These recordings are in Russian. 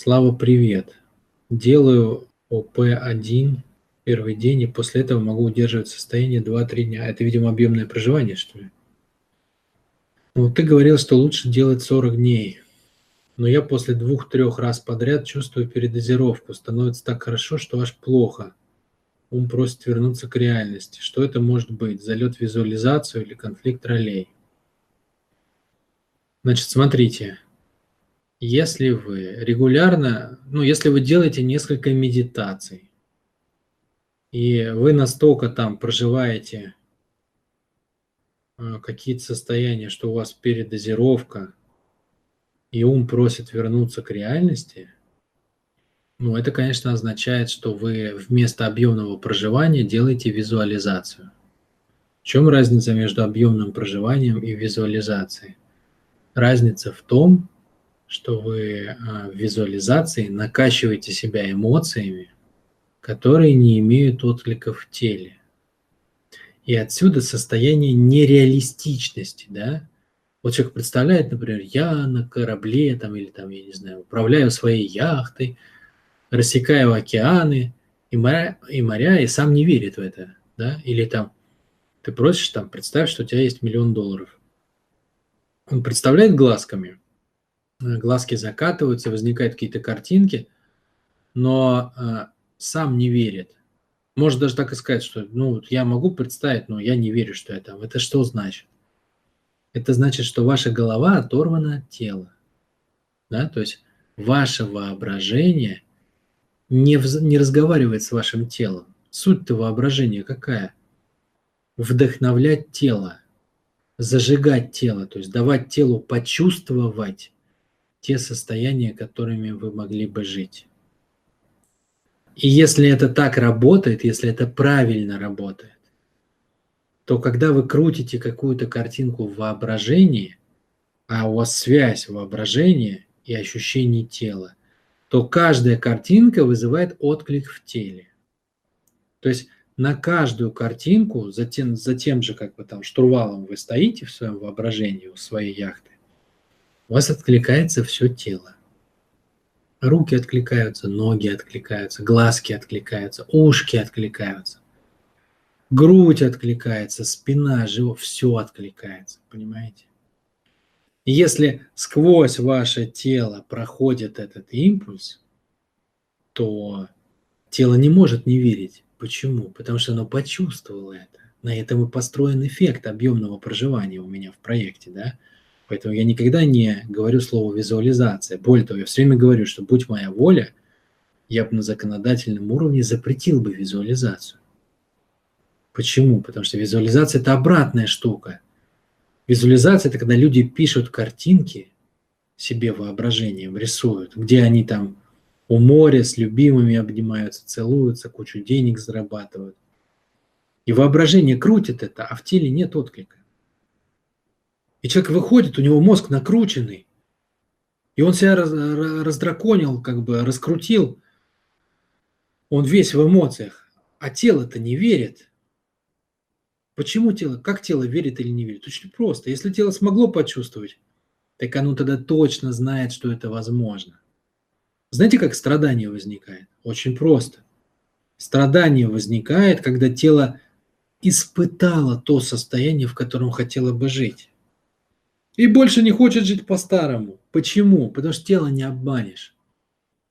Слава, привет. Делаю ОП-1 первый день, и после этого могу удерживать состояние 2-3 дня. Это, видимо, объемное проживание, что ли? Ну, ты говорил, что лучше делать 40 дней. Но я после двух-трех раз подряд чувствую передозировку. Становится так хорошо, что аж плохо. Ум просит вернуться к реальности. Что это может быть? Залет визуализацию или конфликт ролей? Значит, смотрите. Если вы регулярно, ну, если вы делаете несколько медитаций, и вы настолько там проживаете э, какие-то состояния, что у вас передозировка, и ум просит вернуться к реальности, ну, это, конечно, означает, что вы вместо объемного проживания делаете визуализацию. В чем разница между объемным проживанием и визуализацией? Разница в том, что вы а, в визуализации накачиваете себя эмоциями, которые не имеют отклика в теле. И отсюда состояние нереалистичности, да? Вот человек представляет, например, я на корабле, там, или там, я не знаю, управляю своей яхтой, рассекаю океаны и моря, и моря, и сам не верит в это, да? Или там, ты просишь, там, представь, что у тебя есть миллион долларов. Он представляет глазками – глазки закатываются, возникают какие-то картинки, но э, сам не верит. Может даже так и сказать, что ну, я могу представить, но я не верю, что там. Это что значит? Это значит, что ваша голова оторвана от тела. Да? То есть ваше воображение не, в, не разговаривает с вашим телом. Суть-то воображения какая? Вдохновлять тело, зажигать тело, то есть давать телу почувствовать те состояния, которыми вы могли бы жить. И если это так работает, если это правильно работает, то когда вы крутите какую-то картинку в воображении, а у вас связь воображения и ощущений тела, то каждая картинка вызывает отклик в теле. То есть на каждую картинку, за тем, за тем же как бы там штурвалом вы стоите в своем воображении у своей яхты, у вас откликается все тело. Руки откликаются, ноги откликаются, глазки откликаются, ушки откликаются, грудь откликается, спина, живот, все откликается, понимаете? И если сквозь ваше тело проходит этот импульс, то тело не может не верить. Почему? Потому что оно почувствовало это. На этом и построен эффект объемного проживания у меня в проекте, да? Поэтому я никогда не говорю слово визуализация. Более того, я все время говорю, что будь моя воля, я бы на законодательном уровне запретил бы визуализацию. Почему? Потому что визуализация – это обратная штука. Визуализация – это когда люди пишут картинки себе воображением, рисуют, где они там у моря с любимыми обнимаются, целуются, кучу денег зарабатывают. И воображение крутит это, а в теле нет отклика. И человек выходит, у него мозг накрученный, и он себя раз, раздраконил, как бы раскрутил, он весь в эмоциях, а тело-то не верит. Почему тело, как тело верит или не верит? Очень просто. Если тело смогло почувствовать, так оно тогда точно знает, что это возможно. Знаете, как страдание возникает? Очень просто. Страдание возникает, когда тело испытало то состояние, в котором хотело бы жить. И больше не хочет жить по-старому. Почему? Потому что тело не обманешь.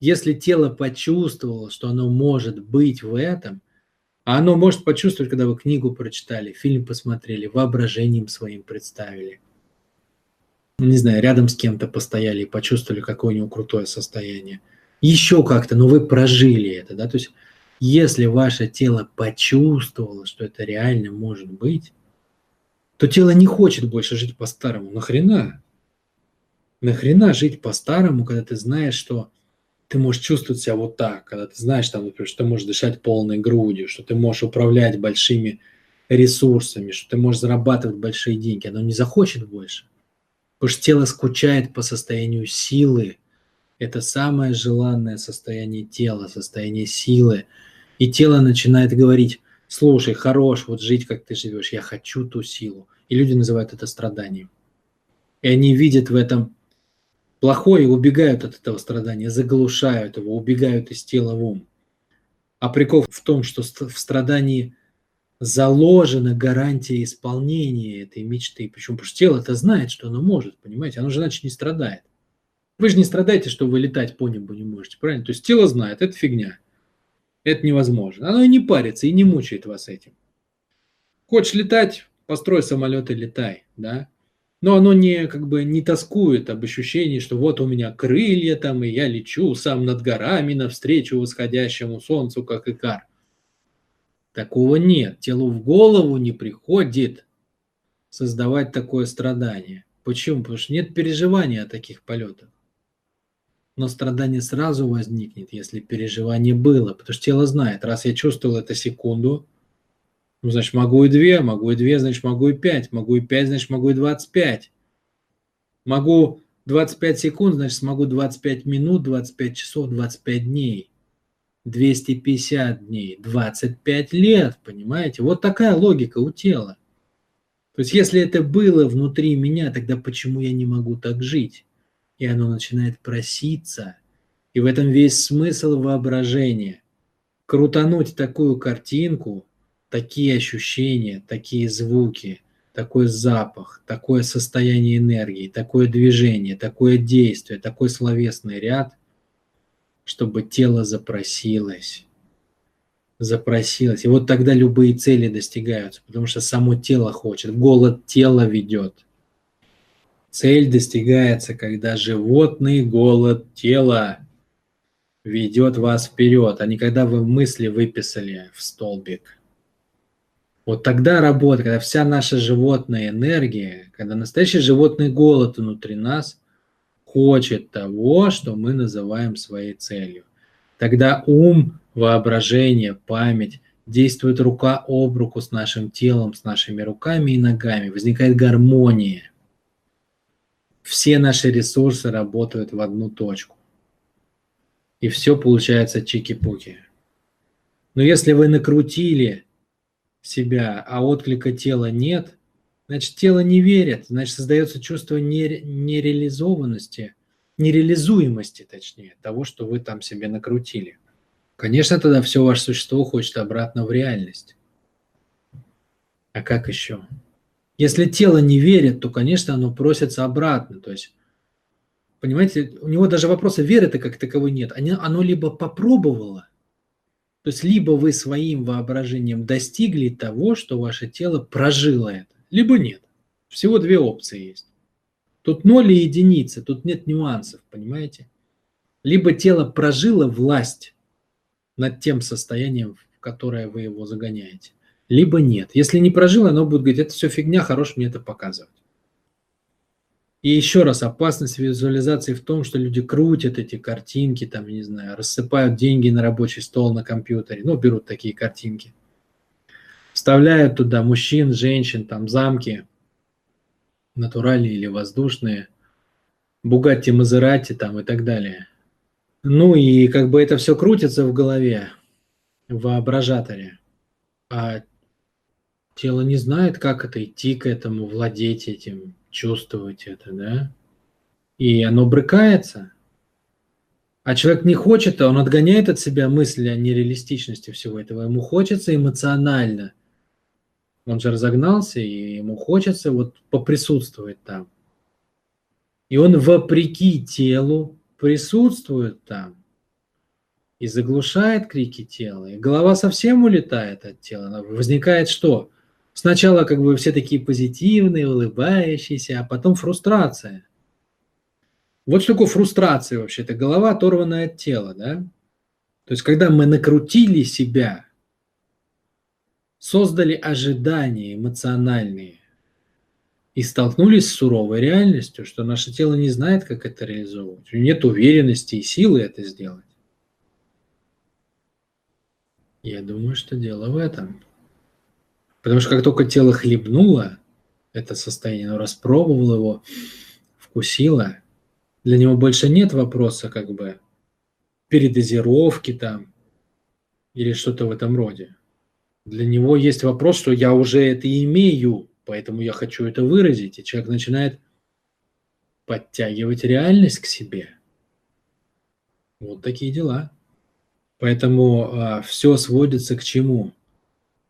Если тело почувствовало, что оно может быть в этом, а оно может почувствовать, когда вы книгу прочитали, фильм посмотрели, воображением своим представили. Ну, не знаю, рядом с кем-то постояли и почувствовали, какое у него крутое состояние. Еще как-то, но вы прожили это, да, то есть если ваше тело почувствовало, что это реально может быть, то тело не хочет больше жить по-старому. Нахрена? Нахрена жить по-старому, когда ты знаешь, что ты можешь чувствовать себя вот так, когда ты знаешь, там, например, что ты можешь дышать полной грудью, что ты можешь управлять большими ресурсами, что ты можешь зарабатывать большие деньги, оно не захочет больше. Потому что тело скучает по состоянию силы. Это самое желанное состояние тела, состояние силы. И тело начинает говорить, слушай, хорош вот жить, как ты живешь, я хочу ту силу. И люди называют это страданием. И они видят в этом плохое убегают от этого страдания, заглушают его, убегают из тела в ум. А прикол в том, что в страдании заложена гарантия исполнения этой мечты. Почему? Потому что тело это знает, что оно может, понимаете? Оно же иначе не страдает. Вы же не страдаете, что вы летать по небу не можете, правильно? То есть тело знает, это фигня. Это невозможно. Оно и не парится, и не мучает вас этим. Хочешь летать, построй самолет и летай, да? Но оно не, как бы, не тоскует об ощущении, что вот у меня крылья там, и я лечу сам над горами навстречу восходящему солнцу, как икар. Такого нет. Телу в голову не приходит создавать такое страдание. Почему? Потому что нет переживания о таких полетах. Но страдание сразу возникнет, если переживание было. Потому что тело знает, раз я чувствовал это секунду, ну, значит, могу и две, могу и две, значит, могу и пять, могу и пять, значит, могу и двадцать пять. Могу 25 секунд, значит, смогу 25 минут, 25 часов, 25 дней. 250 дней, 25 лет, понимаете? Вот такая логика у тела. То есть если это было внутри меня, тогда почему я не могу так жить? И оно начинает проситься. И в этом весь смысл воображения. Крутануть такую картинку, такие ощущения, такие звуки, такой запах, такое состояние энергии, такое движение, такое действие, такой словесный ряд, чтобы тело запросилось. Запросилось. И вот тогда любые цели достигаются, потому что само тело хочет, голод тела ведет. Цель достигается, когда животный голод тела ведет вас вперед, а не когда вы мысли выписали в столбик. Вот тогда работа, когда вся наша животная энергия, когда настоящий животный голод внутри нас хочет того, что мы называем своей целью. Тогда ум, воображение, память действует рука об руку с нашим телом, с нашими руками и ногами. Возникает гармония. Все наши ресурсы работают в одну точку. И все получается чики-пуки. Но если вы накрутили себя, а отклика тела нет – Значит, тело не верит, значит, создается чувство нереализованности, нереализуемости, точнее, того, что вы там себе накрутили. Конечно, тогда все ваше существо хочет обратно в реальность. А как еще? Если тело не верит, то, конечно, оно просится обратно. То есть, понимаете, у него даже вопроса веры-то как таковой нет. Оно либо попробовало, то есть либо вы своим воображением достигли того, что ваше тело прожило это, либо нет. Всего две опции есть. Тут ноль и единицы, тут нет нюансов, понимаете? Либо тело прожило власть над тем состоянием, в которое вы его загоняете, либо нет. Если не прожило, оно будет говорить, это все фигня, хорош мне это показывать. И еще раз, опасность визуализации в том, что люди крутят эти картинки, там, не знаю, рассыпают деньги на рабочий стол на компьютере, ну, берут такие картинки – Вставляют туда мужчин, женщин, там замки, натуральные или воздушные, Бугатти, Мазерати там и так далее. Ну и как бы это все крутится в голове, в воображаторе. А тело не знает, как это идти к этому, владеть этим, чувствовать это, да? И оно брыкается. А человек не хочет, а он отгоняет от себя мысли о нереалистичности всего этого. Ему хочется эмоционально он же разогнался, и ему хочется вот поприсутствовать там. И он вопреки телу присутствует там и заглушает крики тела. И голова совсем улетает от тела. Возникает что? Сначала как бы все такие позитивные, улыбающиеся, а потом фрустрация. Вот что такое фрустрация вообще? Это голова оторванная от тела, да? То есть когда мы накрутили себя – создали ожидания эмоциональные и столкнулись с суровой реальностью, что наше тело не знает, как это реализовывать. Нет уверенности и силы это сделать. Я думаю, что дело в этом. Потому что как только тело хлебнуло это состояние, оно распробовало его, вкусило, для него больше нет вопроса как бы передозировки там или что-то в этом роде. Для него есть вопрос, что я уже это имею, поэтому я хочу это выразить. И человек начинает подтягивать реальность к себе. Вот такие дела. Поэтому а, все сводится к чему?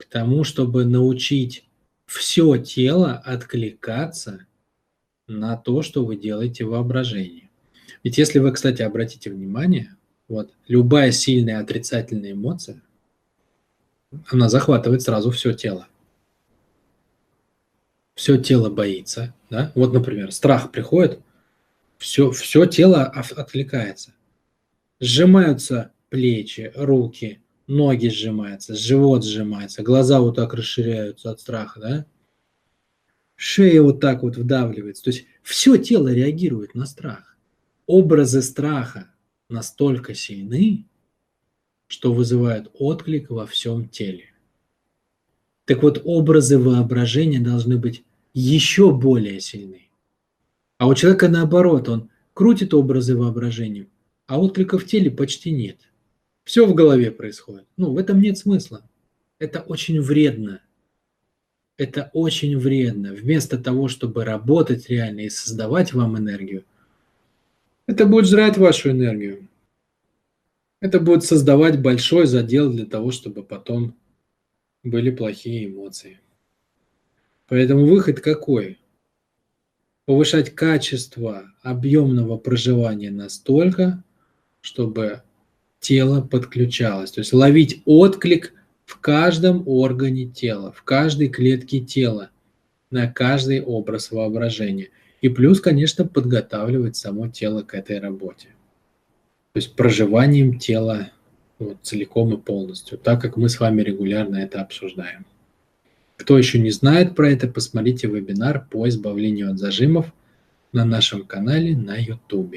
К тому, чтобы научить все тело откликаться на то, что вы делаете в. Ведь если вы, кстати, обратите внимание, вот любая сильная отрицательная эмоция, она захватывает сразу все тело. Все тело боится, да? Вот, например, страх приходит, все, все тело откликается. Сжимаются плечи, руки, ноги сжимаются, живот сжимается, глаза вот так расширяются от страха, да? Шея вот так вот вдавливается. То есть все тело реагирует на страх. Образы страха настолько сильны, что вызывают отклик во всем теле. Так вот, образы воображения должны быть еще более сильны. А у человека наоборот, он крутит образы воображения, а отклика в теле почти нет. Все в голове происходит. Ну, в этом нет смысла. Это очень вредно. Это очень вредно. Вместо того, чтобы работать реально и создавать вам энергию, это будет жрать вашу энергию. Это будет создавать большой задел для того, чтобы потом были плохие эмоции. Поэтому выход какой? Повышать качество объемного проживания настолько, чтобы тело подключалось. То есть ловить отклик в каждом органе тела, в каждой клетке тела, на каждый образ воображения. И плюс, конечно, подготавливать само тело к этой работе. То есть проживанием тела вот, целиком и полностью, так как мы с вами регулярно это обсуждаем. Кто еще не знает про это, посмотрите вебинар по избавлению от зажимов на нашем канале на YouTube.